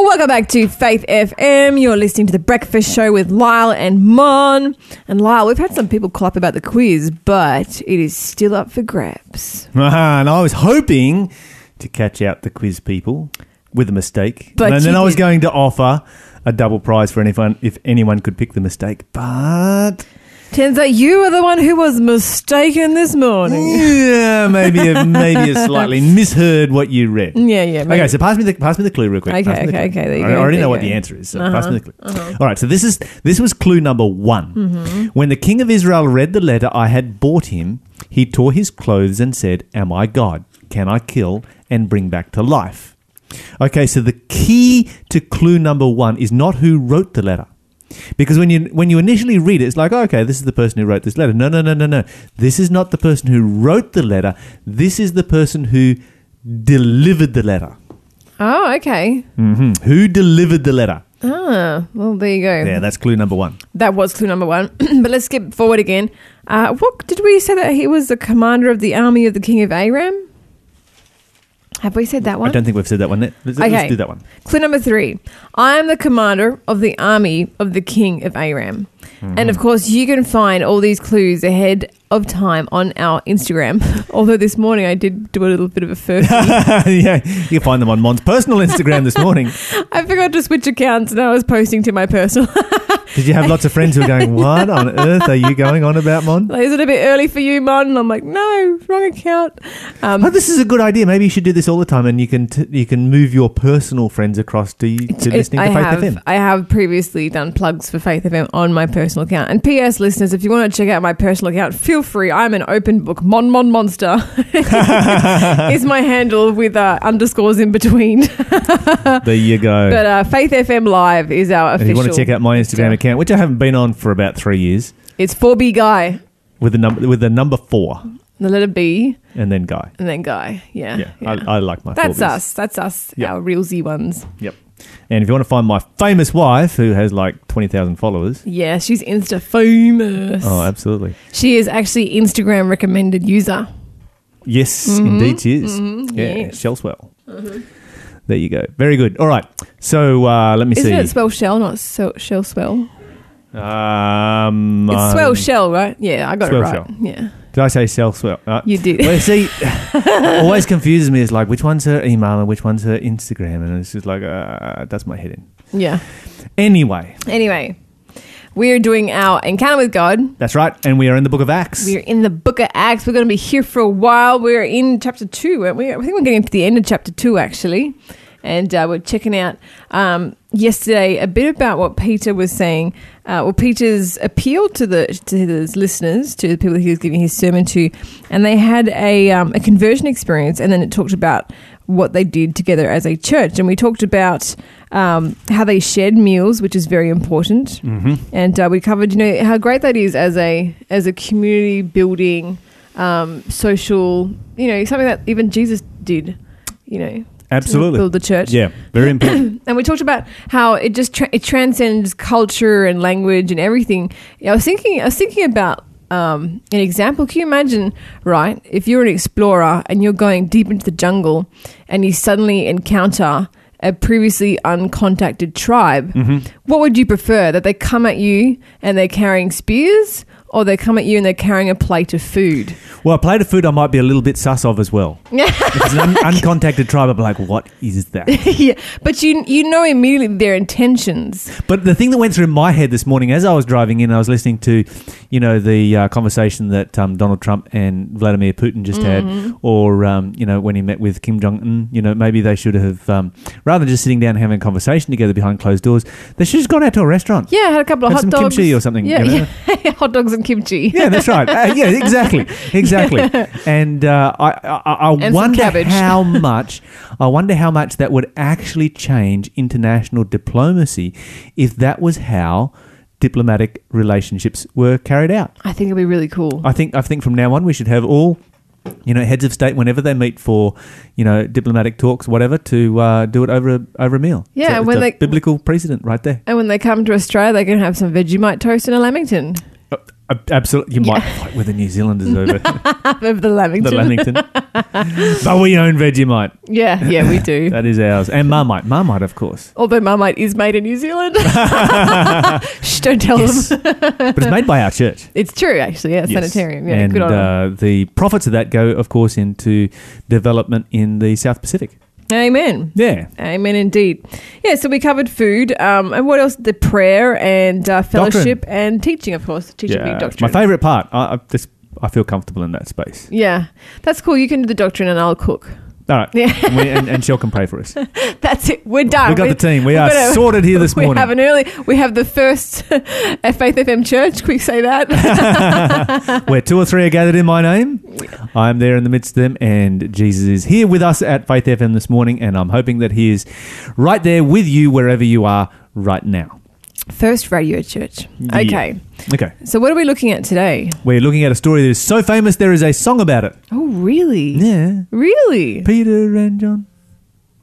Well, welcome back to Faith FM. You're listening to the Breakfast Show with Lyle and Mon. And Lyle, we've had some people call up about the quiz, but it is still up for grabs. and I was hoping to catch out the quiz people with a mistake. But and then you I was did- going to offer a double prize for anyone if anyone could pick the mistake. But Out you are the one who was mistaken this morning. yeah, maybe a, maybe a slightly misheard what you read. Yeah, yeah. maybe. Okay, so pass me the pass me the clue real quick. Okay, okay, okay, there you I go, already there know what go. the answer is. So Uh-huh, pass me the clue. All right, so this is this was clue number one. Mm-hmm. When the king of Israel read the letter I had bought him, he tore his clothes and said, "Am I God? Can I kill and bring back to life?" Okay, so the key to clue number one is not who wrote the letter. Because when you when you initially read it, it's like, okay, this is the person who wrote this letter. No, no, no, no, no. This is not the person who wrote the letter. This is the person who delivered the letter. Oh, okay. hmm Who delivered the letter? Ah, well, there you go. Yeah, that's clue number one. That was clue number one. but let's skip forward again. Uh, what did we say that he was the commander of the army of the king of Aram? Have we said that one? I don't think we've said that one. Let's, let's do that one. Clue number three. I am the commander of the army of the king of Aram. And of course, you can find all these clues ahead of time on our Instagram. Although this morning I did do a little bit of a first. yeah, you can find them on Mon's personal Instagram this morning. I forgot to switch accounts and I was posting to my personal. Did you have lots of friends who were going, "What on earth are you going on about, Mon?" like, Is it a bit early for you, Mon? And I'm like, no, wrong account. Um, Oh, this is a good idea. Maybe you should do this all the time, and you can t- you can move your personal friends across to to It- listening I to Faith have, FM. I have previously done plugs for Faith FM on my personal account. And P.S. listeners, if you want to check out my personal account, feel free. I'm an open book. Mon Mon Monster is my handle with uh, underscores in between. There you go. But uh, Faith FM Live is our if you want to check out my Instagram account, which I haven't been on for about three years, It's 4B Guy, with the number with the number four the letter B, and then guy. and then Guy. Yeah. Yeah, yeah. I, I like my. That's us. That's us, Yeah. our realsy ones. Yep. And if you want to find my famous wife, who has like twenty thousand followers, Yeah, she's Insta famous. oh, absolutely. She is actually Instagram recommended user. Yes, Mm-hmm. indeed she is. yeah, yes. Shellswell. There you go. Very good. All right. So uh, let me Isn't see. it spell shell, not so, shell swell? um, It's um, swell shell, right? Yeah, I got it right. shell. Yeah, Did I say Shellswell? Uh, you did. well, see, always confuses me. It's like which one's her email and which one's her Instagram, and it's just like uh, that's my head in. yeah. Anyway, Anyway, we're doing our encounter with God. that's right, and we are in the Book of Acts. We're in the book of Acts. We're going to be here for a while. We're in chapter two, aren't we? I think we're getting to the end of chapter two, actually. And uh, we're checking out um, yesterday a bit about what Peter was saying. Uh, well, Peter's appeal to the to his listeners, to the people he was giving his sermon to, and they had a um, a conversion experience. And then it talked about what they did together as a church, and we talked about um, how they shared meals, which is very important hmm and uh, we covered you know how great that is as a as a community building um, social you know something that even jesus did you know Absolutely. build the church Yeah, very important. and we talked about how it just tra- it transcends culture and language and everything i was thinking i was thinking about um, an example can you imagine right if you're an explorer and you're going deep into the jungle and you suddenly encounter a previously uncontacted tribe Mm-hmm. what would you prefer that they come at you and they're carrying spears or they come at you and they're carrying a plate of food well, a plate of food I might be a little bit sus of as well. if it's an un- uncontacted tribe, be like, what is that? yeah but you you know immediately their intentions But the thing that went through my head this morning as I was driving in, I was listening to, you know, the uh, conversation that um, Donald Trump and Vladimir Putin just Mm-hmm. had, or um, you know, when he met with Kim Jong Un. You know, maybe they should have, um, rather than just sitting down and having a conversation together behind closed doors, they should have just gone out to a restaurant. Yeah, had a couple of Had hot some dogs. kimchi or something, Yeah, you know? yeah. hot dogs and kimchi. Yeah, that's right. Uh, yeah, exactly, exactly. And uh, I, I, I some wonder cabbage. how much, I wonder how much that would actually change international diplomacy if that was how diplomatic relationships were carried out. I think it'd be really cool. I think, I think from now on we should have all. You know, heads of state whenever they meet for, you know, diplomatic talks, whatever, to uh, do it over a over a meal. Yeah, it's when a they- biblical precedent right there. And when they come to Australia, they can have some Vegemite toast and a Lamington. Absolutely, you might fight with the New Zealanders over Over the Lamington. the Lamington, but we own Vegemite. Yeah, yeah, we do. That is ours, and Marmite, Marmite, of course. Although Marmite is made in New Zealand. Shh, don't tell Yes. them. but it's made by our church. It's true, actually. Yeah, Yes. sanitarium. Yeah, and good on 'em. uh, the profits of that go, of course, into development in the South Pacific. Amen. Yeah, Amen, indeed. Yeah, so we covered food. Um, and what else? The prayer and uh, fellowship and teaching, of course. Teaching yeah. doctrine. my favourite part. I, I just I feel comfortable in that space. Yeah, that's cool. You can do the doctrine and I'll cook. All right, Yeah. and, we, and, and Shell can pray for us. That's it. We're done. We got the team. We are sorted here this we morning. have an early. We have the first at Faith FM Church. Can we say that? Where two or three are gathered in my name, I am there in the midst of them, and Jesus is here with us at Faith FM this morning, and I'm hoping that He is right there with you wherever you are right now. First radio church. Yeah. Okay. Okay, So what are we looking at today? we're looking at a story that is so famous there is a song about it. Oh, really? Yeah, Really? Peter and John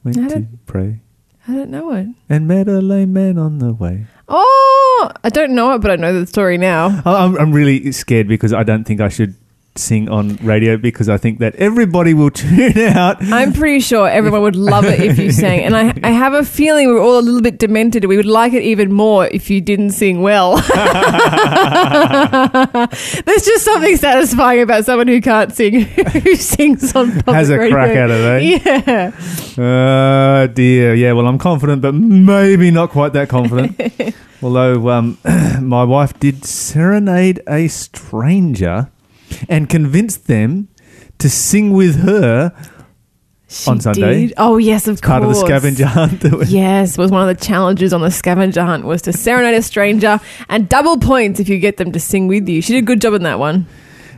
went I to pray I don't know it. and met a lame man on the way. Oh, I don't know it, but I know the story now. I'm, I'm really scared because I don't think I should sing on radio because I think that everybody will tune out. I'm pretty sure everyone would love it if you sang, and I, I have a feeling we're all a little bit demented. We would like it even more if you didn't sing well. There's just something satisfying about someone who can't sing, who sings on public Has a radio. crack at it, eh? Yeah. Oh dear. Yeah, well, I'm confident, but maybe not quite that confident. Although um, my wife did serenade a stranger and convinced them to sing with her She On Sunday? did. Oh yes, of course. part of the scavenger hunt. was- Yes, was one of the challenges on the scavenger hunt was to serenade a stranger and double points if you get them to sing with you. She did a good job in that one.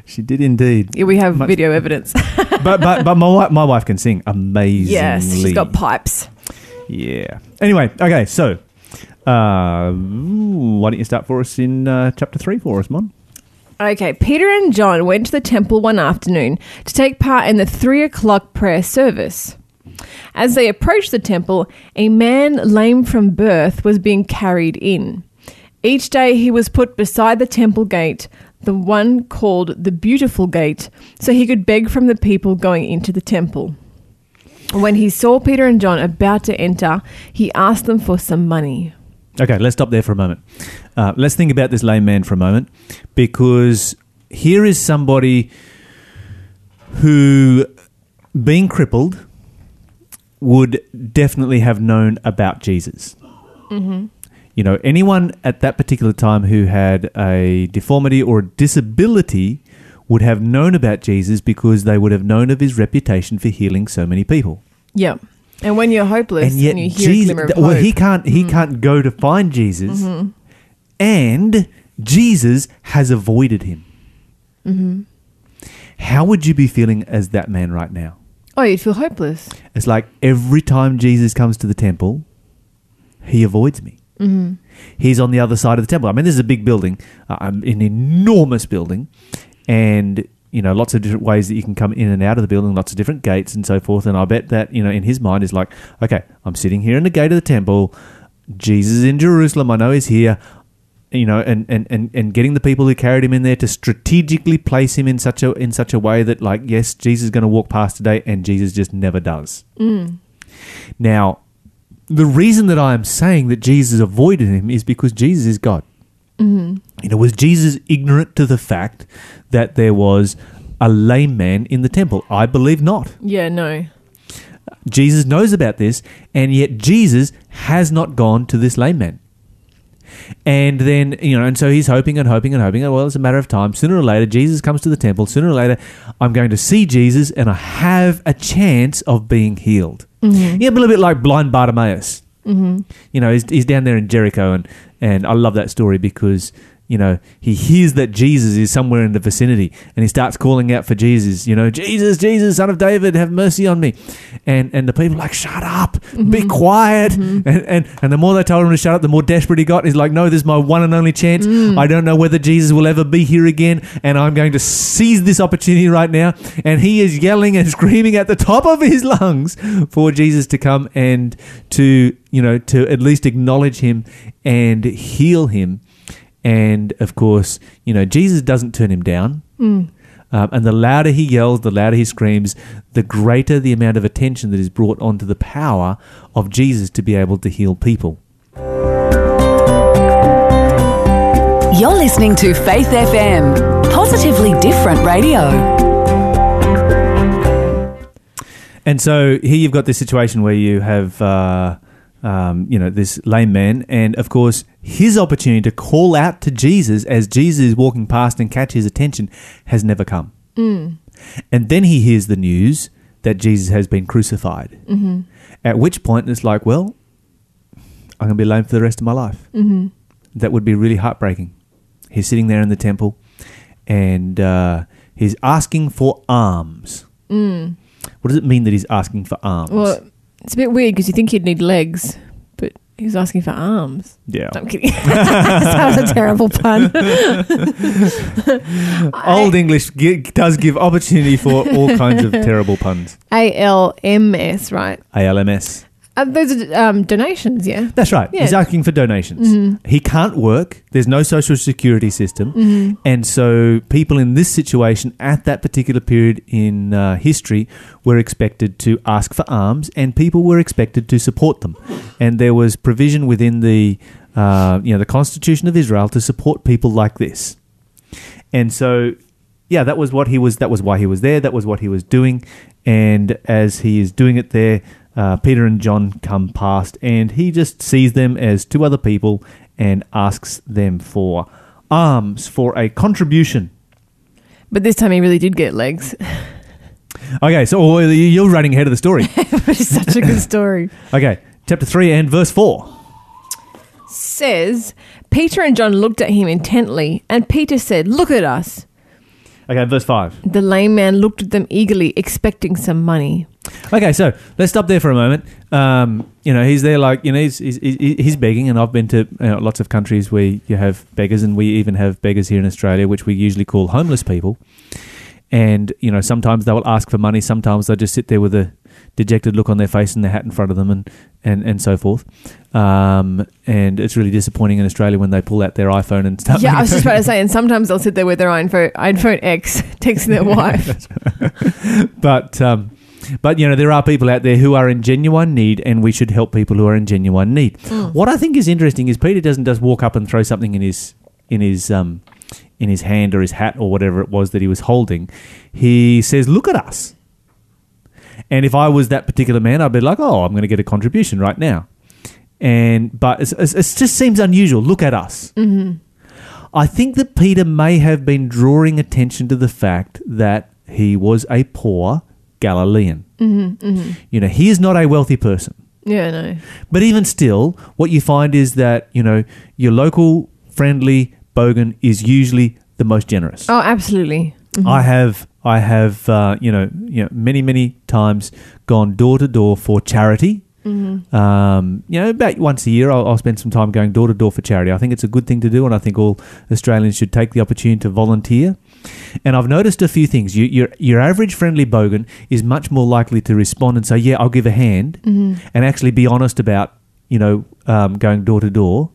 She did indeed. Yeah, we have Much- video evidence. But but but my wife, my wife can sing amazingly. yes, she's got pipes. Yeah. Anyway, okay, so uh, why don't you start for us in uh, chapter three for us, Mon? Okay, Peter and John went to the temple one afternoon to take part in the three o'clock prayer service. As they approached the temple, a man lame from birth was being carried in. Each day he was put beside the temple gate, the one called the Beautiful Gate, so he could beg from the people going into the temple. When he saw Peter and John about to enter, he asked them for some money. Okay, let's stop there for a moment. Uh, let's think about this lame man for a moment, because here is somebody who, being crippled, would definitely have known about Jesus. Mm-hmm. You know, anyone at that particular time who had a deformity or a disability would have known about Jesus because they would have known of his reputation for healing so many people. Yeah. And when you're hopeless and yet you hear Jesus, glimmer of well, hope, he can't he mm-hmm. can't go to find Jesus, mm-hmm. And Jesus has avoided him. How would you be feeling as that man right now? oh, you'd feel hopeless. It's like every time Jesus comes to the temple, he avoids me. Mm-hmm. He's on the other side of the temple. I mean, this is a big building, uh, um, an enormous building, and you know, lots of different ways that you can come in and out of the building, lots of different gates and so forth. And I bet that you know, in his mind, is like, okay, I'm sitting here in the gate of the temple. Jesus is in Jerusalem. I know he's here. You know, and, and, and, and getting the people who carried him in there to strategically place him in such a in such a way that, like, yes, Jesus is going to walk past today, and Jesus just never does. Mm. Now, the reason that I am saying that Jesus avoided him is because Jesus is God. Mm-hmm. You know, was Jesus ignorant to the fact that there was a lame man in the temple? I believe not. Yeah, no. Jesus knows about this, and yet Jesus has not gone to this lame man. And then, you know, and so he's hoping and hoping and hoping. Well, it's a matter of time. Sooner or later, Jesus comes to the temple. Sooner or later, I'm going to see Jesus and I have a chance of being healed. Yeah, a little bit like blind Bartimaeus. Mm-hmm. You know, he's, he's down there in Jericho, and, and I love that story because, you know, he hears that Jesus is somewhere in the vicinity and he starts calling out for Jesus, you know, Jesus, Jesus, son of David, have mercy on me. And and the people are like, shut up, be mm-hmm. quiet. Mm-hmm. And, and, and the more they told him to shut up, the more desperate he got. He's like, no, this is my one and only chance. Mm. I don't know whether Jesus will ever be here again, and I'm going to seize this opportunity right now. And he is yelling and screaming at the top of his lungs for Jesus to come and to, you know, to at least acknowledge him and heal him. And of course, you know, Jesus doesn't turn him down. Mm. Um, and the louder he yells, the louder he screams, the greater the amount of attention that is brought onto the power of Jesus to be able to heal people. You're listening to Faith FM, positively different radio. And so here you've got this situation where you have, uh, um, you know, this lame man, and of course his opportunity to call out to Jesus as Jesus is walking past and catch his attention has never come. And then he hears the news that Jesus has been crucified. Mm-hmm. At which point it's like, well, I'm going to be lame for the rest of my life. Mm-hmm. That would be really heartbreaking. He's sitting there in the temple, and uh, he's asking for alms. What does it mean that he's asking for alms? Well, it's a bit weird because you think he'd need legs, but he was asking for arms. yeah. I'm kidding. that was a terrible pun. Old English gi- does give opportunity for all kinds of terrible puns. A L M S, right? ALMS. Uh, those are um, donations, yeah. That's right. Yeah. He's asking for donations. Mm-hmm. He can't work. There's no social security system. And so people in this situation at that particular period in uh, history were expected to ask for alms and people were expected to support them. And there was provision within the uh, you know the Constitution of Israel to support people like this. And so yeah, that was what he was that was why he was there. That was what he was doing. And as he is doing it there, uh, Peter and John come past, and he just sees them as two other people and asks them for alms for a contribution. But this time he really did get legs, Okay, so oh, you're running ahead of the story. is such a good story. Okay, chapter 3 and verse 4. Says Peter and John looked at him intently, and Peter said, "Look at us." Okay, verse 5. The lame man looked at them eagerly, expecting some money. Okay, so let's stop there for a moment. Um, you know, he's there like, you know, he's, he's, he's begging, and I've been to you know, lots of countries where you have beggars, and we even have beggars here in Australia, which we usually call homeless people. And, you know, sometimes they will ask for money, sometimes they'll just sit there with a dejected look on their face and their hat in front of them, and, and, and so forth. Um, and it's really disappointing in Australia when they pull out their iPhone and start. Yeah, I was just about to say, and sometimes they'll sit there with their iPhone, iPhone X, texting their wife. but um, but you know there are people out there who are in genuine need, and we should help people who are in genuine need. What I think is interesting is Peter doesn't just walk up and throw something in his in his um, in his hand or his hat or whatever it was that he was holding. He says, "Look at us." And if I was that particular man, I'd be like, "Oh, I'm going to get a contribution right now." And but it's, it's, it just seems unusual. Look at us. Mm-hmm. I think that Peter may have been drawing attention to the fact that he was a poor Galilean. Mm-hmm, mm-hmm, You know, he is not a wealthy person. yeah, no. But even still, what you find is that, you know, your local friendly bogan is usually the most generous. Oh, absolutely. I mm-hmm. have I have uh, you know you know many many times gone door to door for charity. Um, you know, about once a year, I'll, I'll spend some time going door to door for charity. I think it's a good thing to do, and I think all Australians should take the opportunity to volunteer. And I've noticed a few things. You, your your average friendly bogan is much more likely to respond and say, "Yeah, I'll give a hand," and actually be honest about you know um, going door to door.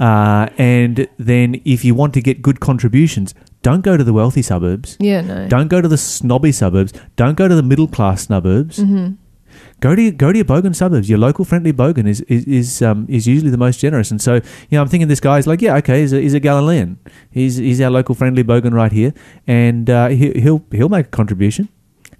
Uh, and then, if you want to get good contributions, don't go to the wealthy suburbs. Yeah, no. Don't go to the snobby suburbs. Don't go to the middle class suburbs. Mm-hmm. Go to go to your bogan suburbs. Your local friendly bogan is is is, um, is usually the most generous. And so you know, I'm thinking this guy's like, yeah, okay, he's a, he's a Galilean. He's he's our local friendly bogan right here, and uh, he, he'll he'll make a contribution.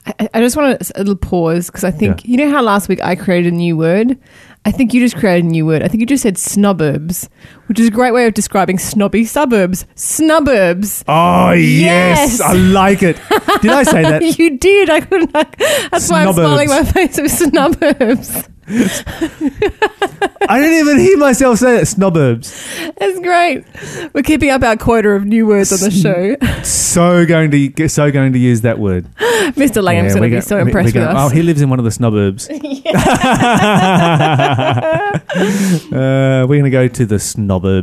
I, I just want a little pause because I think you know how last week I created a new word. I think you just created a new word. I think you just said snoburbs, which is a great way of describing snobby suburbs. Snuburbs. Oh yes, Yes. I like it. Did I say that? You did. I couldn't. That's why I'm smiling my face with snuburbs. I didn't even hear myself say it. Snoburbs. It's great. We're keeping up our quota of new words on the show. So going to so going to use that word. Mr. Langham's Yeah, going to we're be go- so we- impressed we're with us. Oh, he lives in one of the snuburbs. uh, we're going to go to the yeah.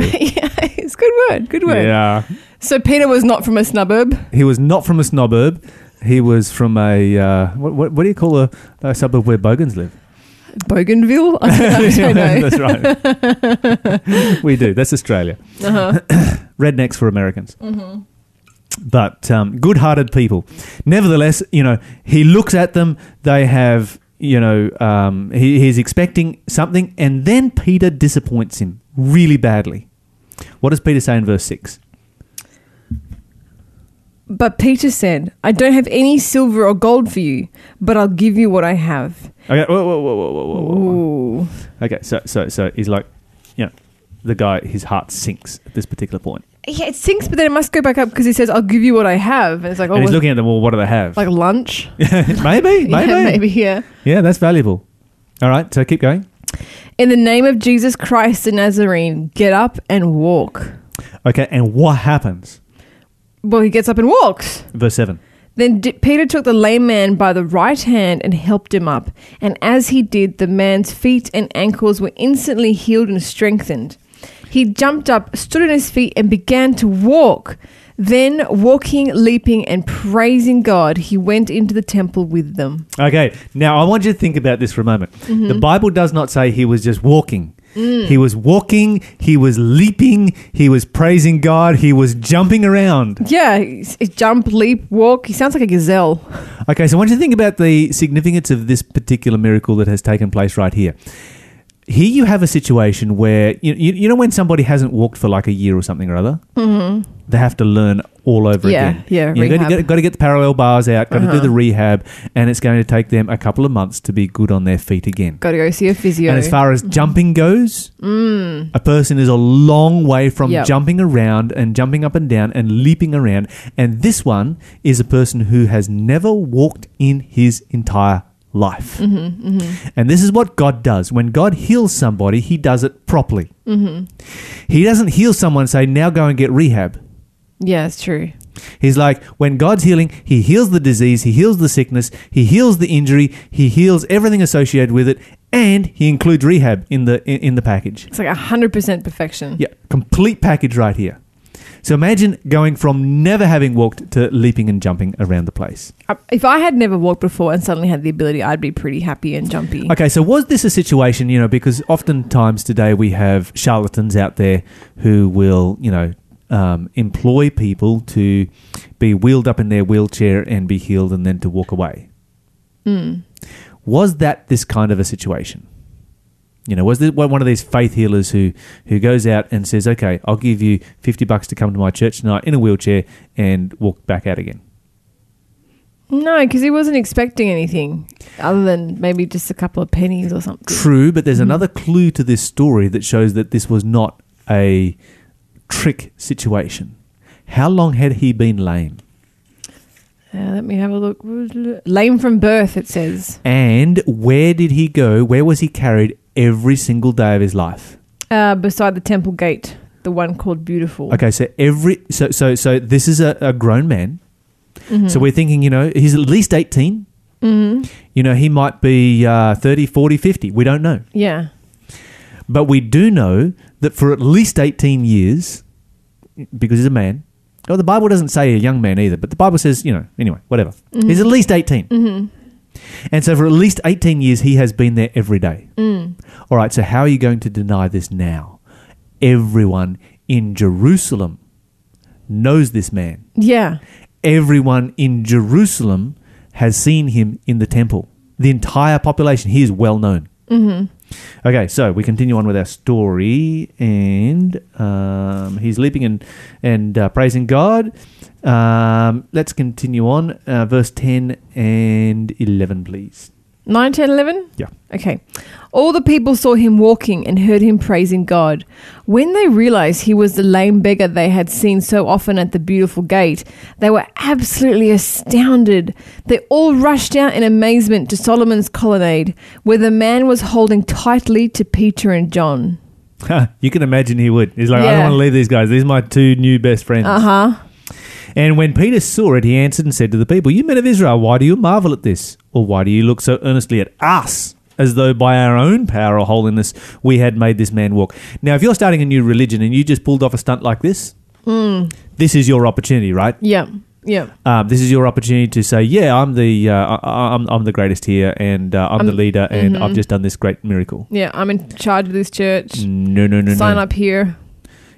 today. yeah, it's a good word. Good word. Yeah. So Peter was not from a suburb. He was not from a snuburb. He was from a uh, what, what, what do you call a, a suburb where bogans live? Bougainville? I don't know. That's right. we do. That's Australia. Uh-huh. Rednecks for Americans. But um, good-hearted people. Nevertheless, you know, he looks at them. They have, you know, um, he, he's expecting something, and then Peter disappoints him really badly. What does Peter say in verse six? But Peter said, I don't have any silver or gold for you, but I'll give you what I have. Okay. Whoa, whoa, whoa, whoa, whoa, whoa. Ooh. Okay. So, so, so he's like, you know, the guy, his heart sinks at this particular point, Yeah, it sinks, but then it must go back up because he says, I'll give you what I have. And it's like, oh, and he's oh, looking at them. Well, what do they have? like lunch? maybe, maybe, Yeah, maybe, yeah. Yeah, that's valuable. All right, so keep going. In the name of Jesus Christ the Nazarene, get up and walk. Okay, and what happens? Well, he gets up and walks. Verse 7. Then D- Peter took the lame man by the right hand and helped him up. And as he did, the man's feet and ankles were instantly healed and strengthened. He jumped up, stood on his feet, and began to walk. Then, walking, leaping, and praising God, he went into the temple with them. Okay, now I want you to think about this for a moment. Mm-hmm. The Bible does not say he was just walking. Mm. He was walking, he was leaping, he was praising God, he was jumping around. Yeah, he's- jump, leap, walk. He sounds like a gazelle. Okay, so I want you to think about the significance of this particular miracle that has taken place right here. Here you have a situation where, you, you, you know, when somebody hasn't walked for like a year or something or other, mm-hmm. they have to learn all over Yeah, again. yeah, You got, to get, got to get the parallel bars out, got to do Uh-huh. the rehab, and it's going to take them a couple of months to be good on their feet again. Got to go see a physio. And as far as jumping goes, a person is a long way from Mm. Yep. jumping around and jumping up and down and leaping around. And this one is a person who has never walked in his entire life. Mm-hmm, And this is what God does. When God heals somebody, he does it properly. Mm-hmm. He doesn't heal someone and say, now go and get rehab. Yeah, it's true. He's like, when God's healing, He heals the disease, He heals the sickness, He heals the injury, He heals everything associated with it, and He includes rehab in the in, in the package. It's like 100% perfection. Yeah, complete package right here. So imagine going from never having walked to leaping and jumping around the place. Uh, If I had never walked before and suddenly had the ability, I'd be pretty happy and jumpy. Okay, so was this a situation, you know, because oftentimes today we have charlatans out there who will, you know, um, employ people to be wheeled up in their wheelchair and be healed and then to walk away. Mm. Was that this kind of a situation? You know, was this one of these faith healers who, who goes out and says, okay, I'll give you 50 bucks to come to my church tonight in a wheelchair and walk back out again? No, because he wasn't expecting anything other than maybe just a couple of pennies or something. True, but there's another clue to this story that shows that this was not a trick situation. How long had he been lame? Uh, let me have a look. Lame from birth, it says. And where did he go? Where was he carried every single day of his life? Uh, beside the temple gate, the one called Beautiful. Okay, so every so so so this is a, a grown man. Mhm. So we're thinking, you know, he's at least 18. Mhm. You know, he might be uh, 30, 40, 50. We don't know. Yeah. But we do know that for at least 18 years, because he's a man, well, the Bible doesn't say a young man either, but the Bible says, you know, anyway, whatever. He's at least 18. Mhm. And so for at least 18 years, he has been there every day. Mm. All right, so how are you going to deny this now? Everyone in Jerusalem knows this man. Yeah. Everyone in Jerusalem has seen him in the temple. The entire population, he is well known. Mhm. Okay, so we continue on with our story, and um, he's leaping and and uh, praising God. Um, let's continue on, uh, verse ten and eleven, please. 9, 10, 11? Yeah. Okay. All the people saw him walking and heard him praising God. When they realized he was the lame beggar they had seen so often at the beautiful gate, they were absolutely astounded. They all rushed out in amazement to Solomon's colonnade, where the man was holding tightly to Peter and John. you can imagine he would. He's like, I don't want to leave these guys. These are my two new best friends. Uh huh. And when Peter saw it, he answered and said to the people, You men of Israel, why do you marvel at this? Or why do you look so earnestly at us, as though by our own power or holiness we had made this man walk? Now, if you're starting a new religion and you just pulled off a stunt like this, Mm. this is your opportunity, right? Yeah. Yeah. Um, this is your opportunity to say, "Yeah, I'm the uh, I, I'm I'm the greatest here, and uh, I'm, the I'm- leader, and mhm. I've just done this great miracle." Yeah, I'm in charge of this church. No, no, no, Sign no. up here.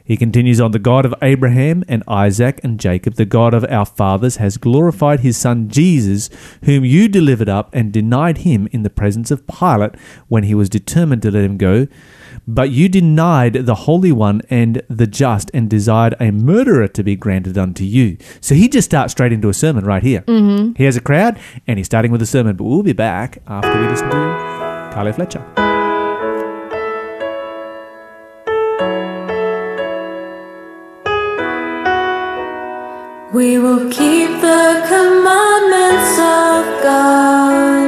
He continues on, the God of Abraham and Isaac and Jacob, the God of our fathers, has glorified his son Jesus, whom you delivered up and denied him in the presence of Pilate when he was determined to let him go. But you denied the Holy One and the just and desired a murderer to be granted unto you. So he just starts straight into a sermon right here. Mm-hmm. He has a crowd and he's starting with a sermon, but we'll be back after we listen to Carly Fletcher. We will keep the commandments of God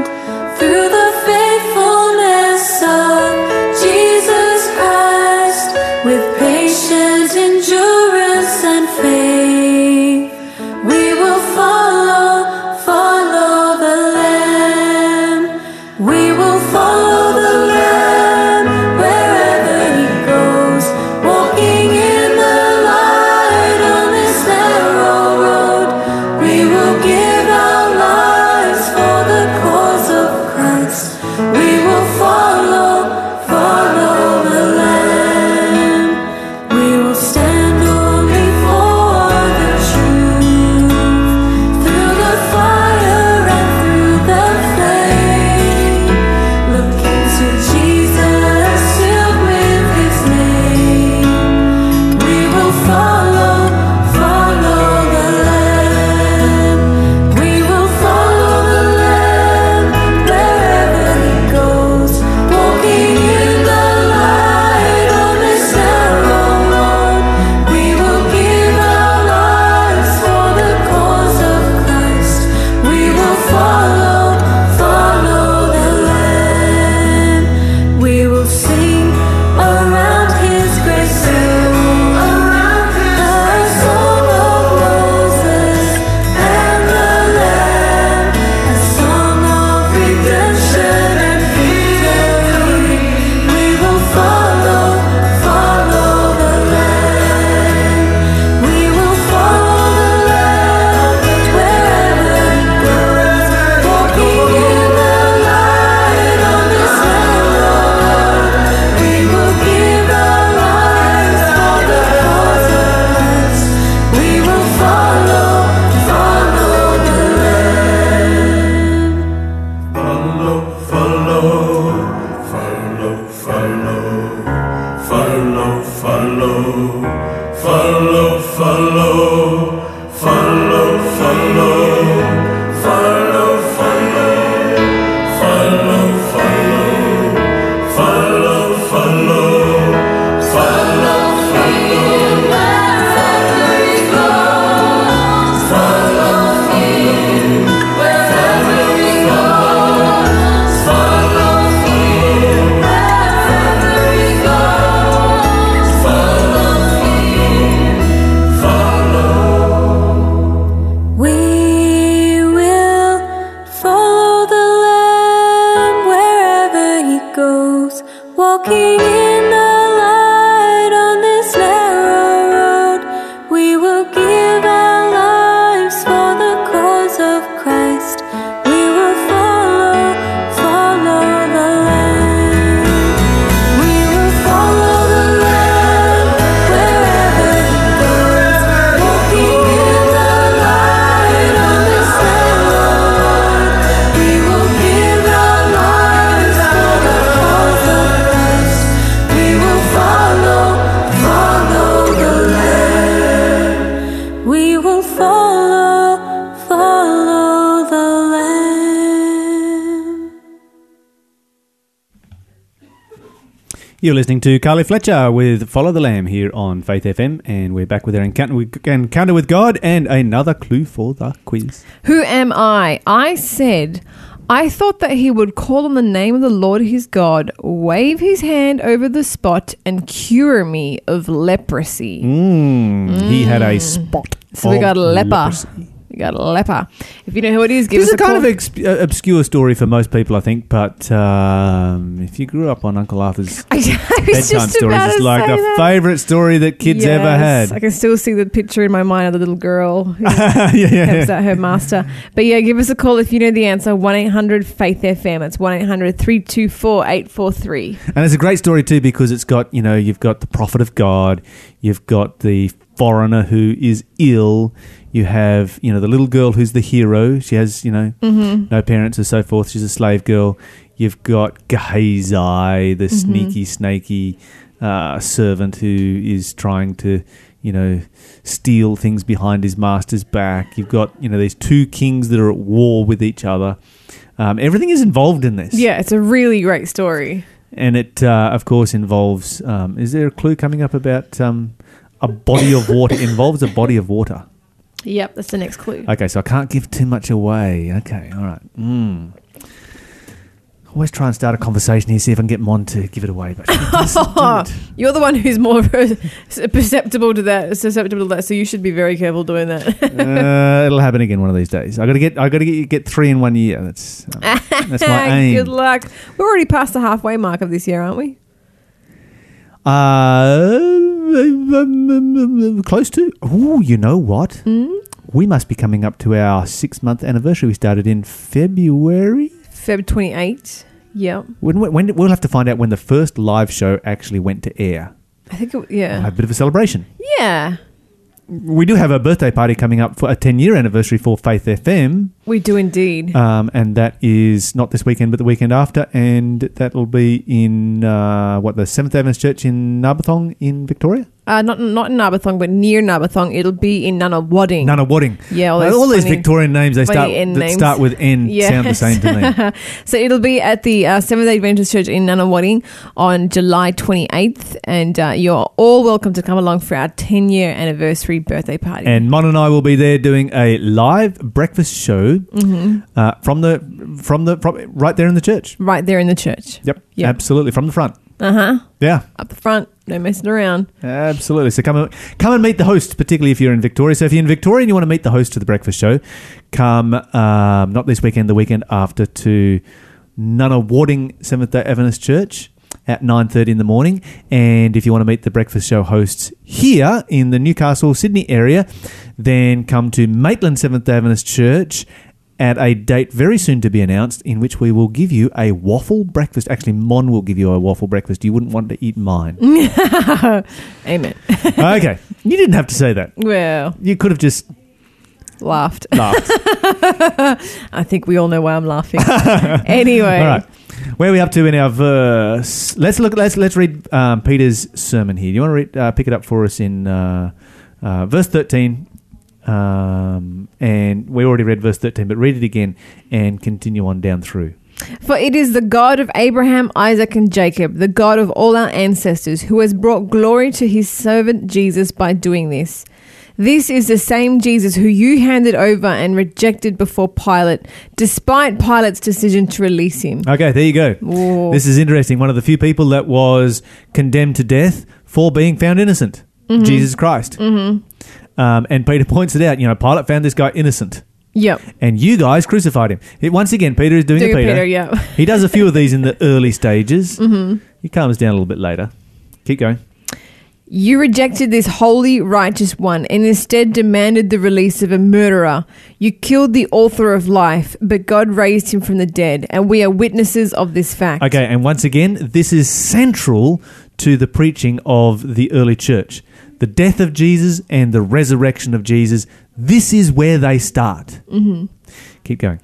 You're listening to Carly Fletcher with Follow the Lamb here on Faith FM, and we're back with our encounter with, encounter with God and another clue for the quiz. Who am I? I said, I thought that he would call on the name of the Lord his God, wave his hand over the spot, and cure me of leprosy. Mm, He had a spot. So we got a leper. leprosy. Got a leper. If you know who it is, give This is us a a kind call. of ex- uh, obscure story for most people, I think. But um, if you grew up on Uncle Arthur's I bedtime stories, it's like the favourite story that kids ever had. I can still see the picture in my mind of the little girl who yeah, yeah, helps yeah. out her master. But yeah, give us a call if you know the answer. One eight hundred Faith FM. It's one 324 843 And it's a great story too because it's got you know you've got the prophet of God, you've got the foreigner who is ill, you have you know the little girl who's the hero. She has you know no parents and so forth. She's a slave girl. You've got Gehazi, the sneaky, snaky uh, servant who is trying to you know steal things behind his master's back. You've got you know these two kings that are at war with each other. Um, everything is involved in this. Yeah, it's a really great story. And it, uh, of course, involves. Um, is there a clue coming up about um, a body of water? involves a body of water. Yep, that's the next clue. Okay, so I can't give too much away. Okay, all right. Mm. Always try and start a conversation here, see if I can get Mon to give it away. But she doesn't it. You're the one who's more perceptible to that, susceptible to that, so you should be very careful doing that. uh, it'll happen again one of these days. I got to get. I got to get get three in one year. That's um, that's my aim. Good luck. We're already past the halfway mark of this year, aren't we? Uh, close to. Oh, you know what? Hmm? We must be coming up to our six month anniversary. We started in February. Feb 28. Yep. When, when we'll have to find out when the first live show actually went to air. I think, it, We'll yeah. have a bit of a celebration. Yeah, We do have a birthday party coming up for a 10 year anniversary for Faith FM. We do indeed. Um, and that is not this weekend, but the weekend after. And that will be in, uh, what, the Seventh Adventist Church in Narbethong in Victoria? Uh, not not in Narbethong, but near Narbethong. It'll be in Nunawading. Yeah, all Uh, those all these Victorian names, they start, that names. start with N, sound the Yes. same to me. So it'll be at the uh, Seventh Day Adventist Church in Nunawading on July 28th, and uh, you're all welcome to come along for our 10 year anniversary birthday party. And Mon and I will be there doing a live breakfast show Mm-hmm. uh, from the from the from, right there in the church. right there in the church. Yep, Yep. absolutely from the front. Uh huh. Yeah, Up the front, no messing around. absolutely. So come and come and meet the host, particularly if you're in Victoria. So if you're in Victoria and you want to meet the host of the breakfast show, come um, not this weekend, the weekend after to Nunawading Seventh Day Adventist Church at 9.30 in the morning and if you want to meet the breakfast show hosts here in the newcastle sydney area then come to maitland seventh day adventist church at a date very soon to be announced in which we will give you a waffle breakfast. Actually mon will give you a waffle breakfast. You wouldn't want to eat mine. Amen. okay. You didn't have to say that. Well, you could have just laughed. laughed. I think we all know why I'm laughing. anyway. all right. Where are we up to in our verse? Let's look let's let's read um, peter's sermon here. Do you want to read, uh, pick it up for us in uh, uh, verse 13 um, and we already read verse 13 but read it again and continue on down through For it is the God of Abraham, Isaac, and Jacob, the God of all our ancestors, who has brought glory to his servant Jesus by doing this. This is the same Jesus who you handed over and rejected before Pilate, despite Pilate's decision to release him. okay there you go Whoa. this is interesting one of the few people that was condemned to death for being found innocent jesus christ mm-hmm. Um, and peter points it out you know pilate found this guy innocent Yep. and you guys crucified him. It, once again, Peter is doing Doing a Peter. Peter, yeah. He does a few of these in the early stages. Mm-hmm. He calms down a little bit later. Keep going. You rejected this holy, righteous one and instead demanded the release of a murderer. You killed the author of life, but God raised him from the dead, and we are witnesses of this fact. Okay, and once again, this is central to the preaching of the early church. The death of Jesus and the resurrection of Jesus. This is where they start. Mm-hmm. Keep going.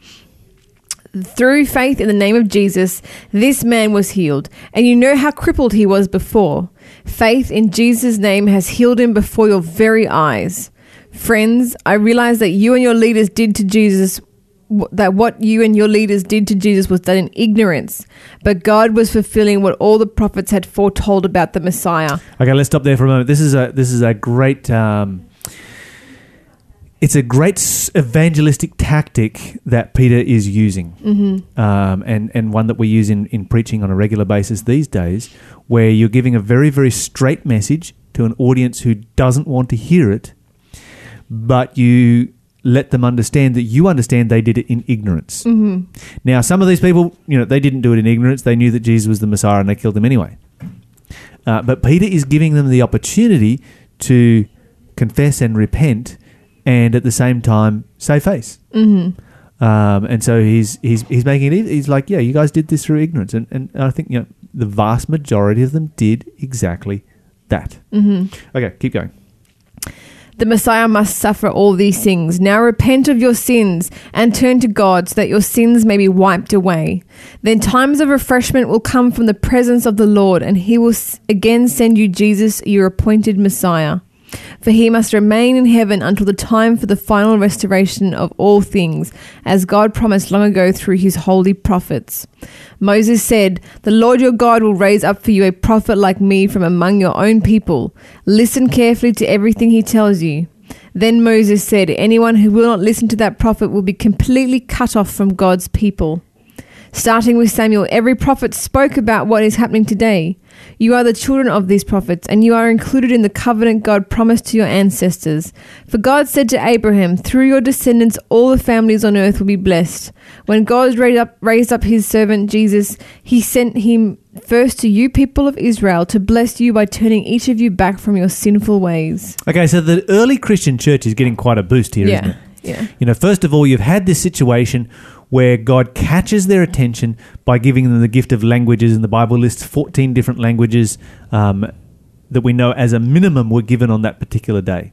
Through faith in the name of Jesus, this man was healed, and you know how crippled he was before. Faith in Jesus' name has healed him before your very eyes. Friends, I realize that you and your leaders did to Jesus that what you and your leaders did to Jesus was done in ignorance, but God was fulfilling what all the prophets had foretold about the Messiah. Okay, let's stop there for a moment. This is a this is a great. Um, it's a great evangelistic tactic that Peter is using, mm-hmm. um, and and one that we use in, in preaching on a regular basis these days, where you're giving a very very straight message to an audience who doesn't want to hear it, but you let them understand that you understand they did it in ignorance. Mm-hmm. Now, some of these people, you know, they didn't do it in ignorance. They knew that Jesus was the Messiah and they killed him anyway. Uh, but Peter is giving them the opportunity to confess and repent, and at the same time save face. Mm-hmm. Um, and so he's he's he's making it. He's like, yeah, you guys did this through ignorance, and and I think you know the vast majority of them did exactly that. Mm-hmm. Okay, keep going. The Messiah must suffer all these things. Now repent of your sins and turn to God so that your sins may be wiped away. Then times of refreshment will come from the presence of the Lord, and he will again send you Jesus, your appointed Messiah. For he must remain in heaven until the time for the final restoration of all things, as God promised long ago through his holy prophets. Moses said, The Lord your God will raise up for you a prophet like me from among your own people. Listen carefully to everything he tells you. Then Moses said, Anyone who will not listen to that prophet will be completely cut off from God's people. Starting with Samuel, every prophet spoke about what is happening today. You are the children of these prophets, and you are included in the covenant God promised to your ancestors. For God said to Abraham, Through your descendants, all the families on earth will be blessed. When God raised up, raised up his servant Jesus, he sent him first to you, people of Israel, to bless you by turning each of you back from your sinful ways. Okay, so the early Christian church is getting quite a boost here, not it? Yeah. You know, first of all, you've had this situation where God catches their attention by giving them the gift of languages, and the Bible lists 14 different languages um, that we know as a minimum were given on that particular day.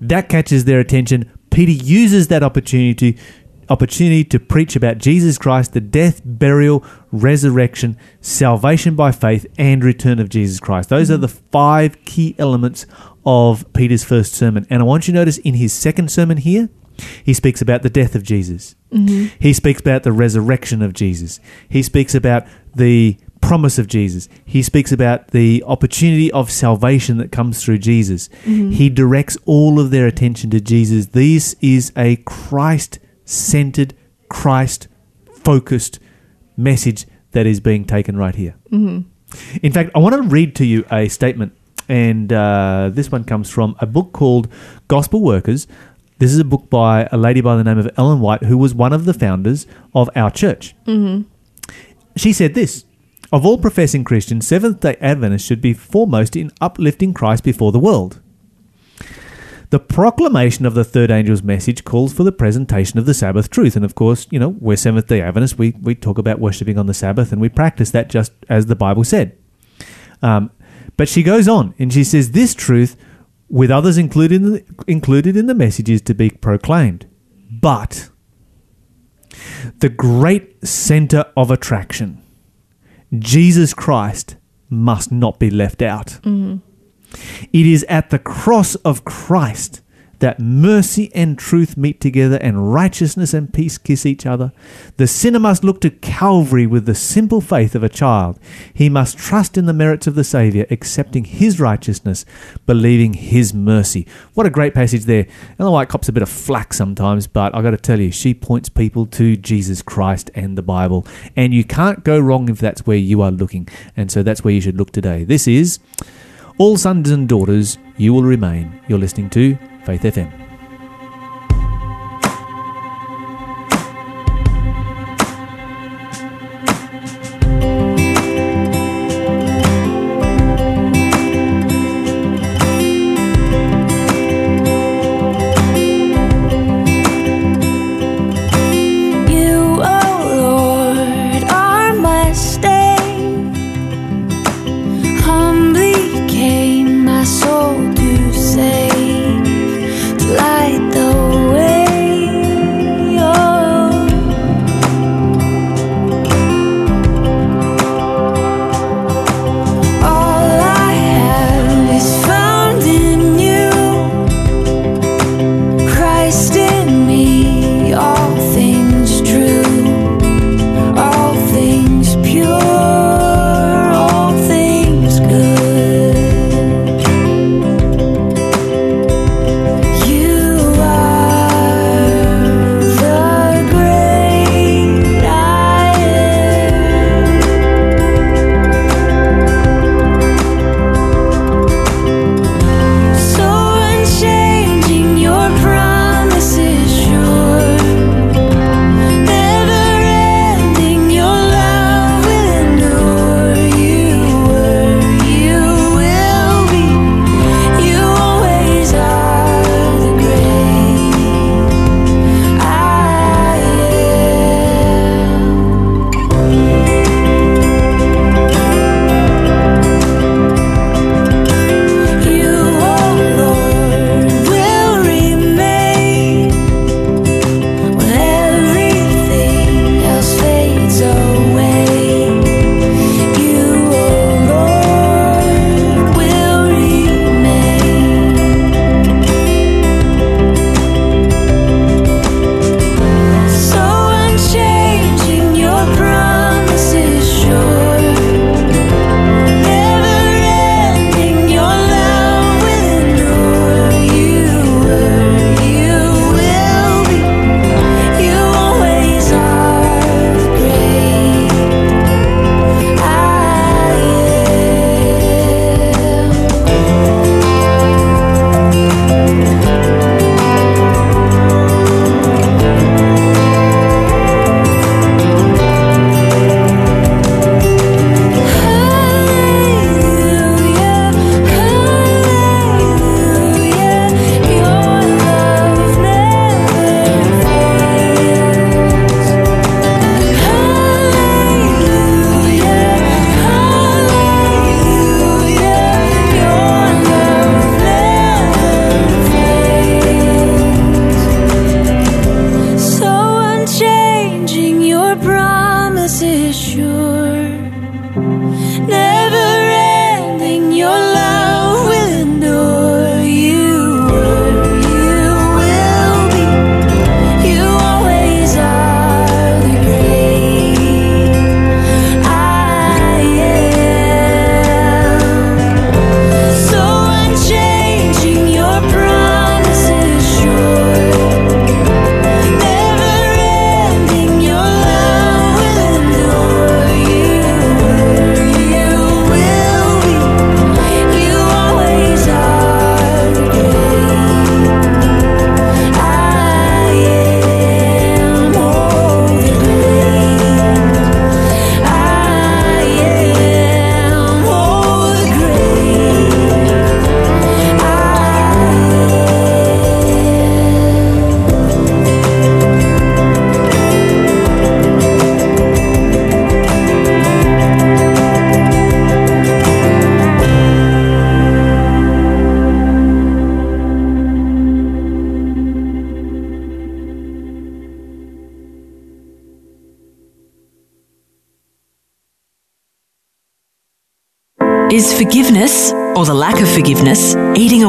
That catches their attention. Peter uses that opportunity opportunity to preach about Jesus Christ, the death, burial, resurrection, salvation by faith, and return of Jesus Christ. Those are the five key elements of Peter's first sermon. And I want you to notice in his second sermon here, he speaks about the death of Jesus. Mm-hmm. He speaks about the resurrection of Jesus. He speaks about the promise of Jesus. He speaks about the opportunity of salvation that comes through Jesus. Mm-hmm. He directs all of their attention to Jesus. This is a Christ centered, Christ focused message that is being taken right here. Mm-hmm. In fact, I want to read to you a statement, and uh, this one comes from a book called Gospel Workers. This is a book by a lady by the name of Ellen White, who was one of the founders of our church. She said this Of all professing Christians, Seventh day Adventists should be foremost in uplifting Christ before the world. The proclamation of the third angel's message calls for the presentation of the Sabbath truth. And of course, you know, we're Seventh day Adventists. We, we talk about worshipping on the Sabbath and we practice that just as the Bible said. Um, but she goes on and she says, This truth, with others included in, the, included in the message, is to be proclaimed. But the great center of attraction, Jesus Christ, must not be left out. Mm-hmm. It is at the cross of Christ that mercy and truth meet together and righteousness and peace kiss each other. The sinner must look to Calvary with the simple faith of a child. He must trust in the merits of the Saviour, accepting his righteousness, believing his mercy. What a great passage there. Ellen White cops a bit of flack sometimes, but I've got to tell you, she points people to Jesus Christ and the Bible. And you can't go wrong if that's where you are looking. And so that's where you should look today. This is all sons and daughters, you will remain. You're listening to Faith FM.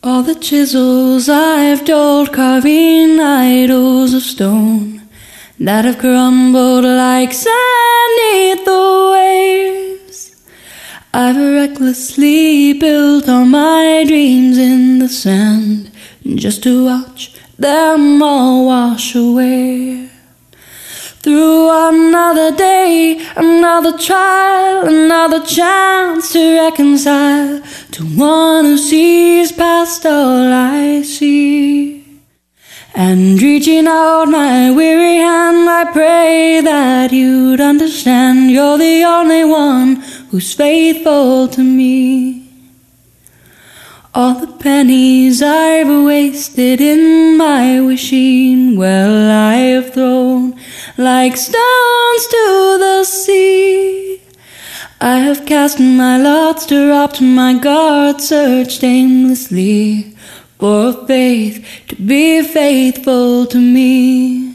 All the chisels I've dulled carving idols of stone that have crumbled like sand neath the waves. I've recklessly built all my dreams in the sand just to watch them all wash away. Through another day, another trial, another chance to reconcile to one who sees past all I see. And reaching out my weary hand, I pray that you'd understand you're the only one who's faithful to me. All the pennies I've wasted in my wishing well I have thrown like stones to the sea. I have cast my lots, dropped my guard, searched aimlessly for faith to be faithful to me.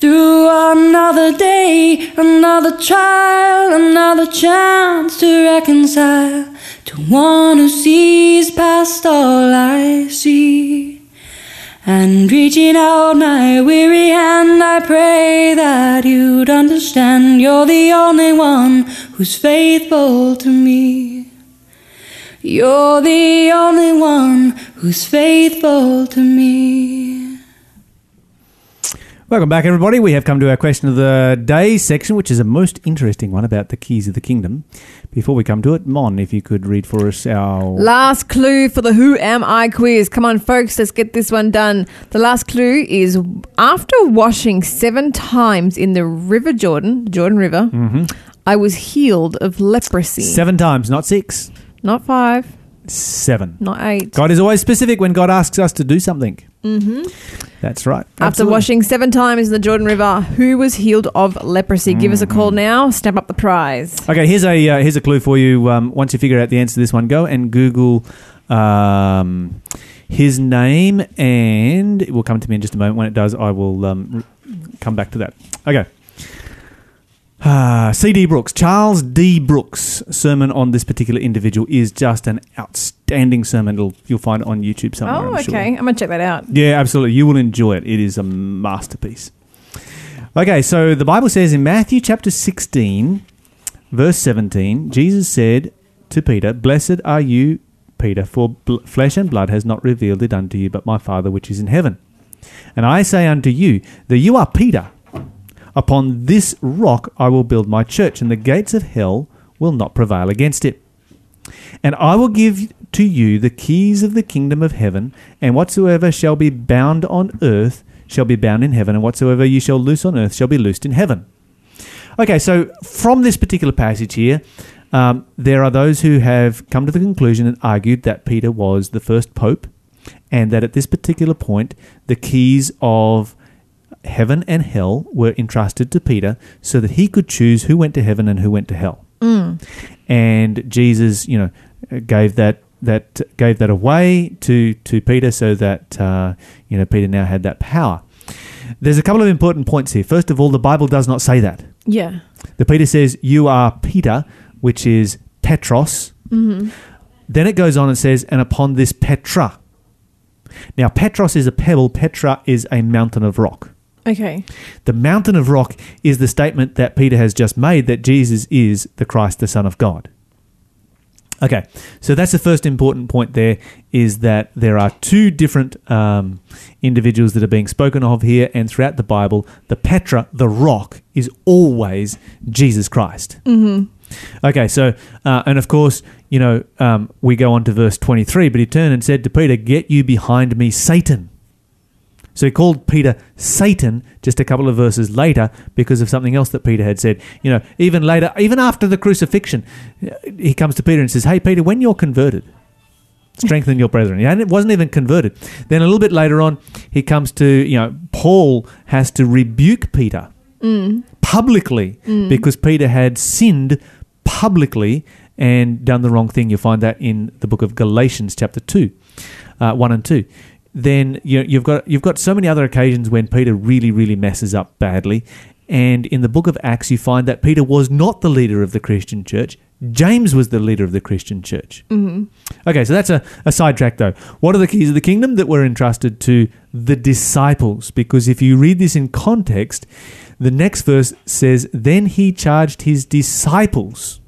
Through another day, another trial, another chance to reconcile to one who sees past all I see. And reaching out my weary hand, I pray that you'd understand you're the only one who's faithful to me. You're the only one who's faithful to me. Welcome back, everybody. We have come to our question of the day section, which is a most interesting one about the keys of the kingdom. Before we come to it, Mon, if you could read for us our. Last clue for the Who Am I quiz. Come on, folks, let's get this one done. The last clue is after washing seven times in the River Jordan, Jordan River, mm-hmm. I was healed of leprosy. Seven times, not six. Not five, Seven. not eight. God is always specific when God asks us to do something. Mm-hmm. That's right. After Absolutely. washing seven times in the Jordan River, who was healed of leprosy? Give us a call now. Stamp up the prize. Okay, here's a uh, here's a clue for you. Um, once you figure out the answer to this one, go and Google um, his name, and it will come to me in just a moment. When it does, I will um, come back to that. Okay. Uh, C.D. Brooks, Charles D. Brooks' sermon on this particular individual is just an outstanding sermon. It'll, you'll find it on YouTube somewhere. Oh, I'm sure. okay. I'm going to check that out. Yeah, absolutely. You will enjoy it. It is a masterpiece. Okay, so the Bible says in Matthew chapter 16, verse 17, Jesus said to Peter, Blessed are you, Peter, for bl- flesh and blood has not revealed it unto you, but my Father which is in heaven. And I say unto you that you are Peter. Upon this rock I will build my church, and the gates of hell will not prevail against it. And I will give to you the keys of the kingdom of heaven, and whatsoever shall be bound on earth shall be bound in heaven, and whatsoever you shall loose on earth shall be loosed in heaven. Okay, so from this particular passage here, um, there are those who have come to the conclusion and argued that Peter was the first pope, and that at this particular point, the keys of heaven and hell were entrusted to Peter so that he could choose who went to heaven and who went to hell. And Jesus, you know, gave that that gave that away to to Peter so that uh, you know Peter now had that power. There's a couple of important points here. First of all, the Bible does not say that. Yeah. The Peter says, "You are Peter," which is Petros. Then it goes on and says, "And upon this Petra." Now, Petros is a pebble. Petra is a mountain of rock. Okay. The mountain of rock is the statement that Peter has just made that Jesus is the Christ, the Son of God. Okay, so that's the first important point there is that there are two different um, individuals that are being spoken of here, and throughout the Bible, the Petra, the rock, is always Jesus Christ. Mm-hmm. Okay, so, uh, and of course, you know, um, we go on to verse 23, but he turned and said to Peter, Get you behind me, Satan. So he called Peter Satan just a couple of verses later because of something else that Peter had said. You know, even later, even after the crucifixion, he comes to Peter and says, Hey, Peter, when you're converted, Strengthen your brethren. And it wasn't even converted. Then a little bit later on, he comes to, you know, Paul has to rebuke Peter publicly because Peter had sinned publicly and done the wrong thing. You'll find that in the book of Galatians, chapter 2, uh, 1 and 2. Then you you've got you've got so many other occasions when Peter really really messes up badly, and in the book of Acts you find that Peter was not the leader of the Christian church. James was the leader of the Christian church. Okay, so that's a, a sidetrack though. What are the keys of the kingdom that were entrusted to the disciples? Because if you read this in context, the next verse says, Then he charged his disciples.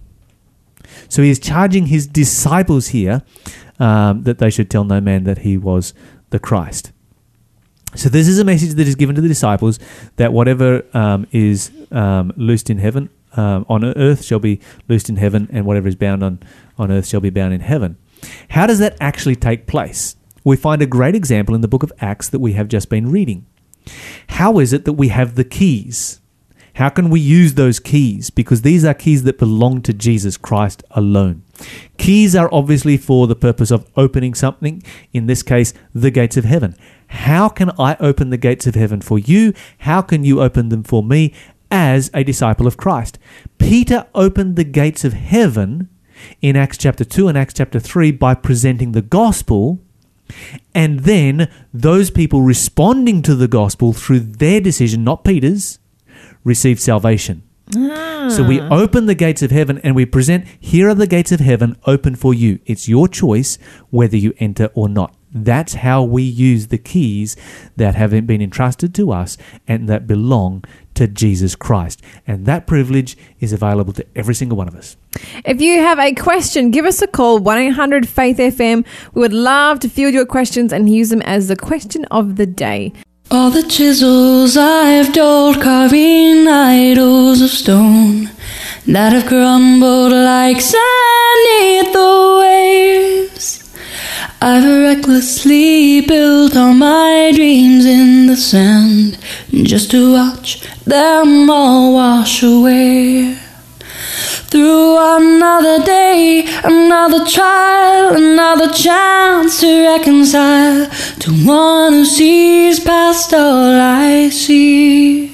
So he is charging his disciples here um, that they should tell no man that he was the Christ. So this is a message that is given to the disciples that whatever um, is um, loosed in heaven um, on earth shall be loosed in heaven, and whatever is bound on, on earth shall be bound in heaven. How does that actually take place? We find a great example in the book of Acts that we have just been reading. How is it that we have the keys? How can we use those keys? Because these are keys that belong to Jesus Christ alone. Keys are obviously for the purpose of opening something, in this case, the gates of heaven. How can I open the gates of heaven for you? How can you open them for me as a disciple of Christ? Peter opened the gates of heaven in Acts chapter 2 and Acts chapter 3 by presenting the gospel and then those people responding to the gospel through their decision, not Peter's, received salvation. So we ah. open the gates of heaven and we present, here are the gates of heaven open for you. It's your choice whether you enter or not. That's how we use the keys that have been entrusted to us and that belong to Jesus Christ. And that privilege is available to every single one of us. If you have a question, give us a call 1 800 Faith FM. We would love to field your questions and use them as the question of the day. All the chisels I've dulled, carving idols of stone that have crumbled like sand neath the waves. I've recklessly built all my dreams in the sand just to watch them all wash away. Through another day, another trial, another chance to reconcile to one who sees past all I see.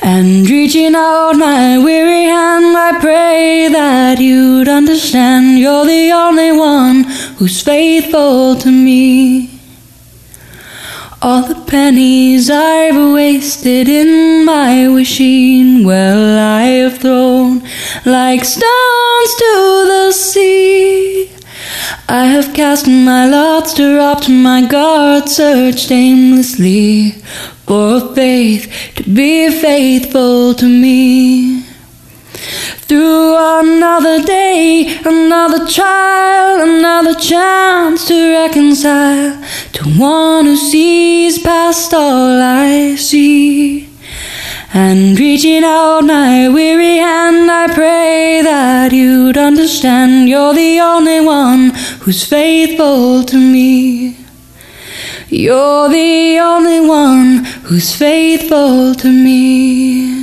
And reaching out my weary hand, I pray that you'd understand you're the only one who's faithful to me. All the pennies I've wasted in my wishing well I have thrown like stones to the sea. I have cast my lots, dropped my guard, searched aimlessly for faith to be faithful to me. Through another day, another trial, another chance to reconcile to one who sees past all I see. And reaching out my weary hand, I pray that you'd understand you're the only one who's faithful to me. You're the only one who's faithful to me.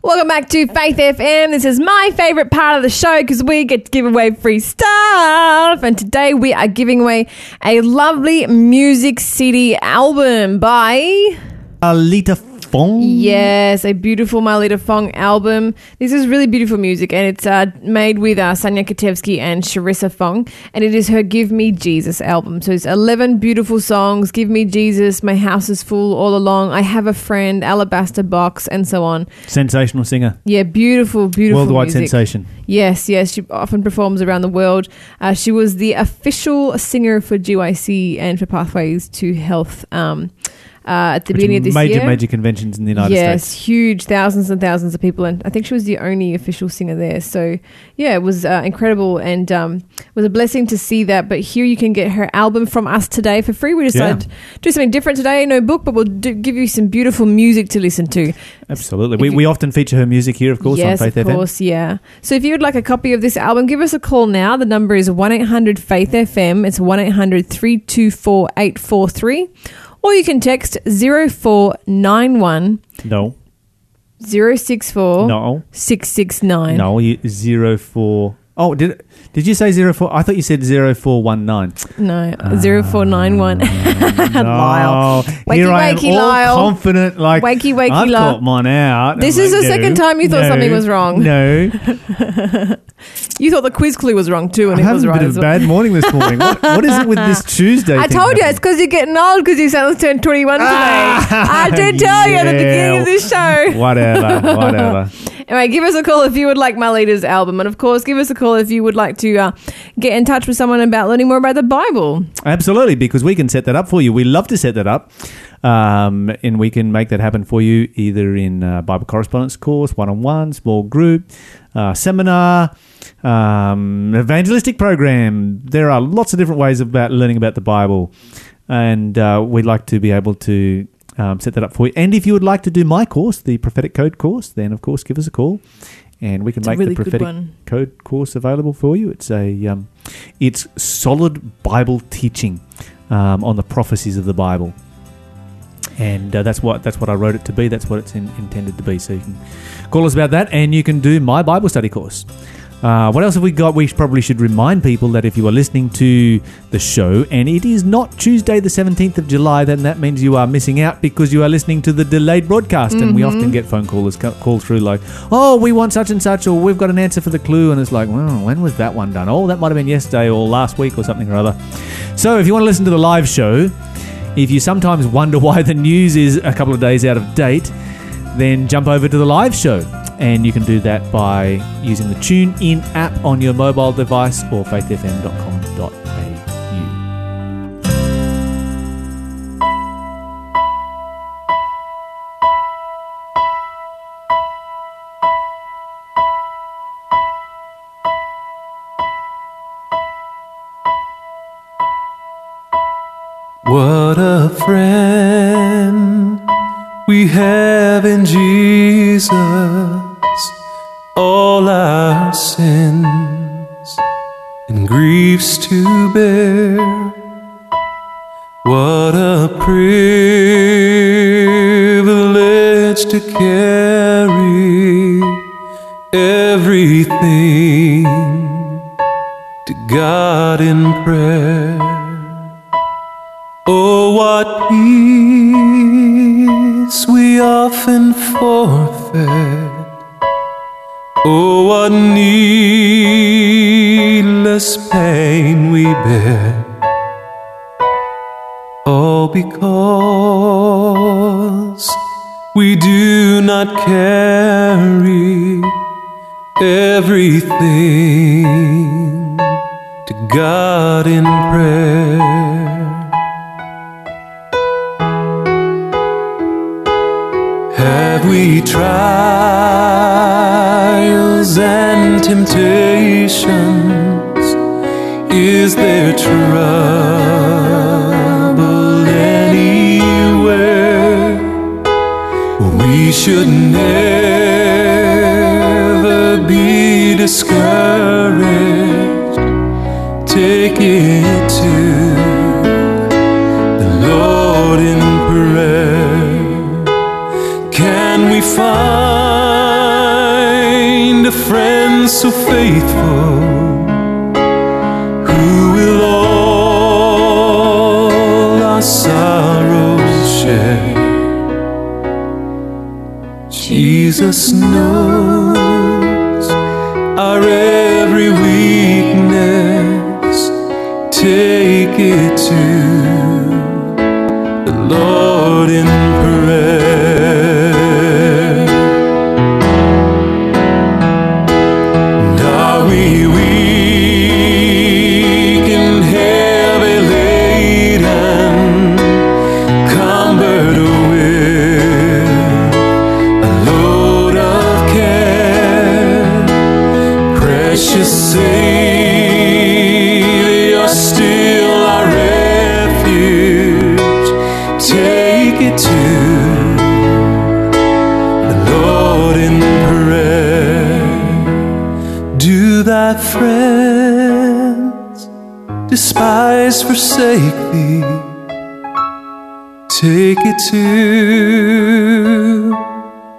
Welcome back to Faith FM. This is my favorite part of the show because we get to give away free stuff. And today we are giving away a lovely Music City album by. Alita Fong. Yes, a beautiful Marlita Fong album. This is really beautiful music, and it's uh, made with uh, Sanya Katevsky and Sharissa Fong, and it is her "Give Me Jesus" album. So it's eleven beautiful songs. "Give Me Jesus," "My House Is Full," "All Along," "I Have a Friend," "Alabaster Box," and so on. Sensational singer. Yeah, beautiful, beautiful Worldwide music. sensation. Yes, yes. She often performs around the world. Uh, she was the official singer for GYC and for Pathways to Health um, uh, at the Which beginning of this major, year. major major conventions in the United yes, States. Yes, huge, thousands and thousands of people, and I think she was the only official singer there. So, yeah, it was uh, incredible and um, was a blessing to see that. But here you can get her album from us today for free. We decided to do something different today, no book, but we'll do, give you some beautiful music to listen to. Absolutely. If We, you- we often feature her music here, of course, yes, on Faith of FM. course, yeah. So if you would like a copy of this album, give us a call now. The number is 1 800 Faith FM. It's 1 800 324 843. Or you can text 0491. No. 064 No. 669. No, you, zero four. Oh, did did you say zero four? I thought you said zero four one nine. No, 0491. Lyle. Wakey, Here I am, wakey, all Lyle. confident, like Wakey, wakey, I've Lyle. got mine out. This is the second time you thought no, something was wrong. No, You thought the quiz clue was wrong too, and I'm it was a right bit of a well. bad morning this morning. What, what is it with this Tuesday? I told you it's because you're getting old because your son's turned 21 today. Ah, I did tell you at the beginning of this show. Whatever, whatever. Anyway, give us a call if you would like Marlita's album. And of course, give us a call if you would like to uh, get in touch with someone about learning more about the Bible. Absolutely, because we can set that up for you. We love to set that up, um, and we can make that happen for you either in uh, Bible correspondence course, one-on-one, small group, uh, seminar, um, evangelistic program. There are lots of different ways about learning about the Bible, and uh, we'd like to be able to. Um, set that up for you. And if you would like to do my course, the prophetic code course, then of course give us a call, and we can It's make really the prophetic code course available for you. It's a um, it's solid Bible teaching um, on the prophecies of the Bible, and uh, that's what that's what I wrote it to be. That's what it's in, intended to be. So you can call us about that, and you can do my Bible study course. Uh, what else have we got? We probably should remind people that if you are listening to the show and it is not Tuesday, the 17th of July, then that means you are missing out because you are listening to the delayed broadcast. And we often get phone callers call through like, oh, we want such and such, or we've got an answer for the clue. And it's like, well, when was that one done? Oh, that might have been yesterday or last week or something or other. So if you want to listen to the live show, if you sometimes wonder why the news is a couple of days out of date, then jump over to the live show. And you can do that by using the Tune In app on your mobile device or faithfm.com.au. What a friend we have in Jesus, all our sins and griefs to bear. What a privilege to carry everything to God in prayer. Oh, what peace we often forfeit. Oh, what needless pain we bear. All because we do not carry everything to God in prayer. Have we and temptations? Is there trouble anywhere? We should never be discouraged. Take it friend forsake thee. Take it to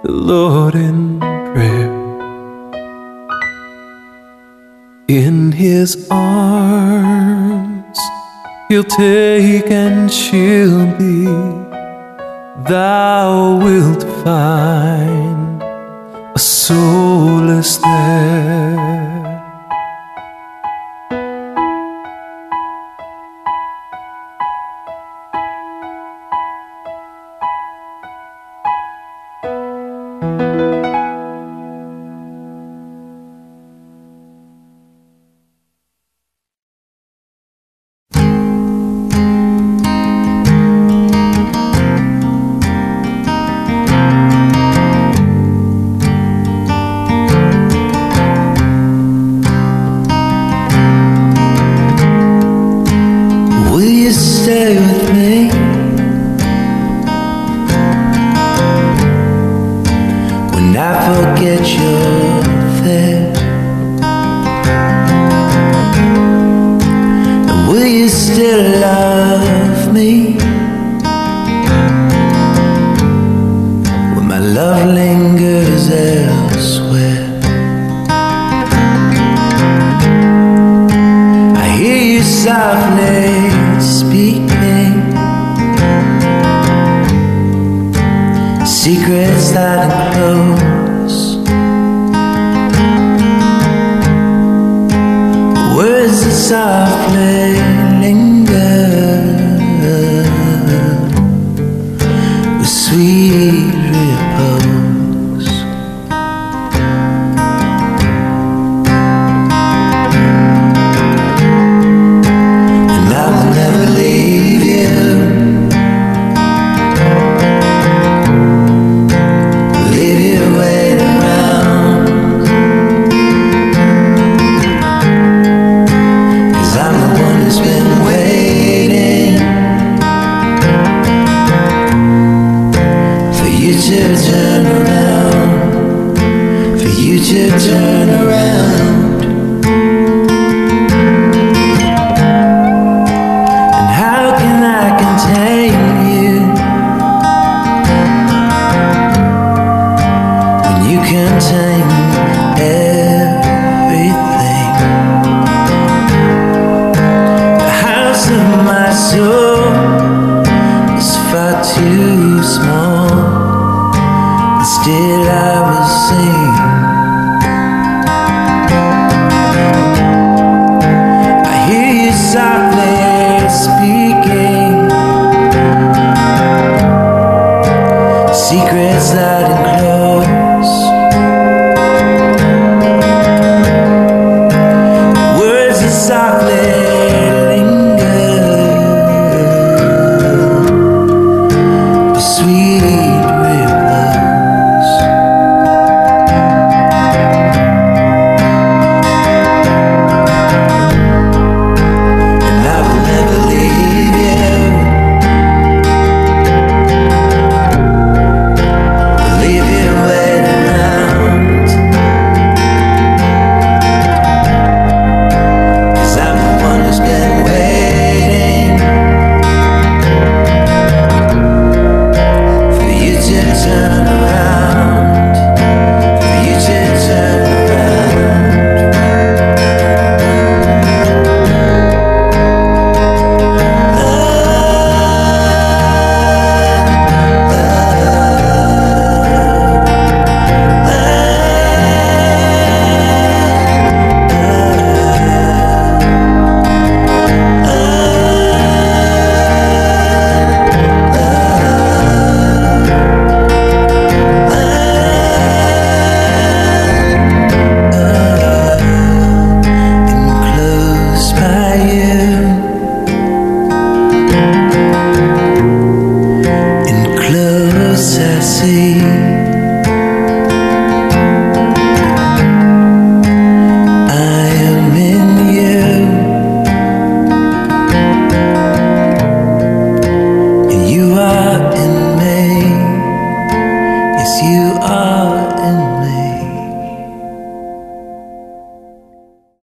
the Lord in prayer. In his arms, he'll take and shield thee. Thou wilt find a solace there.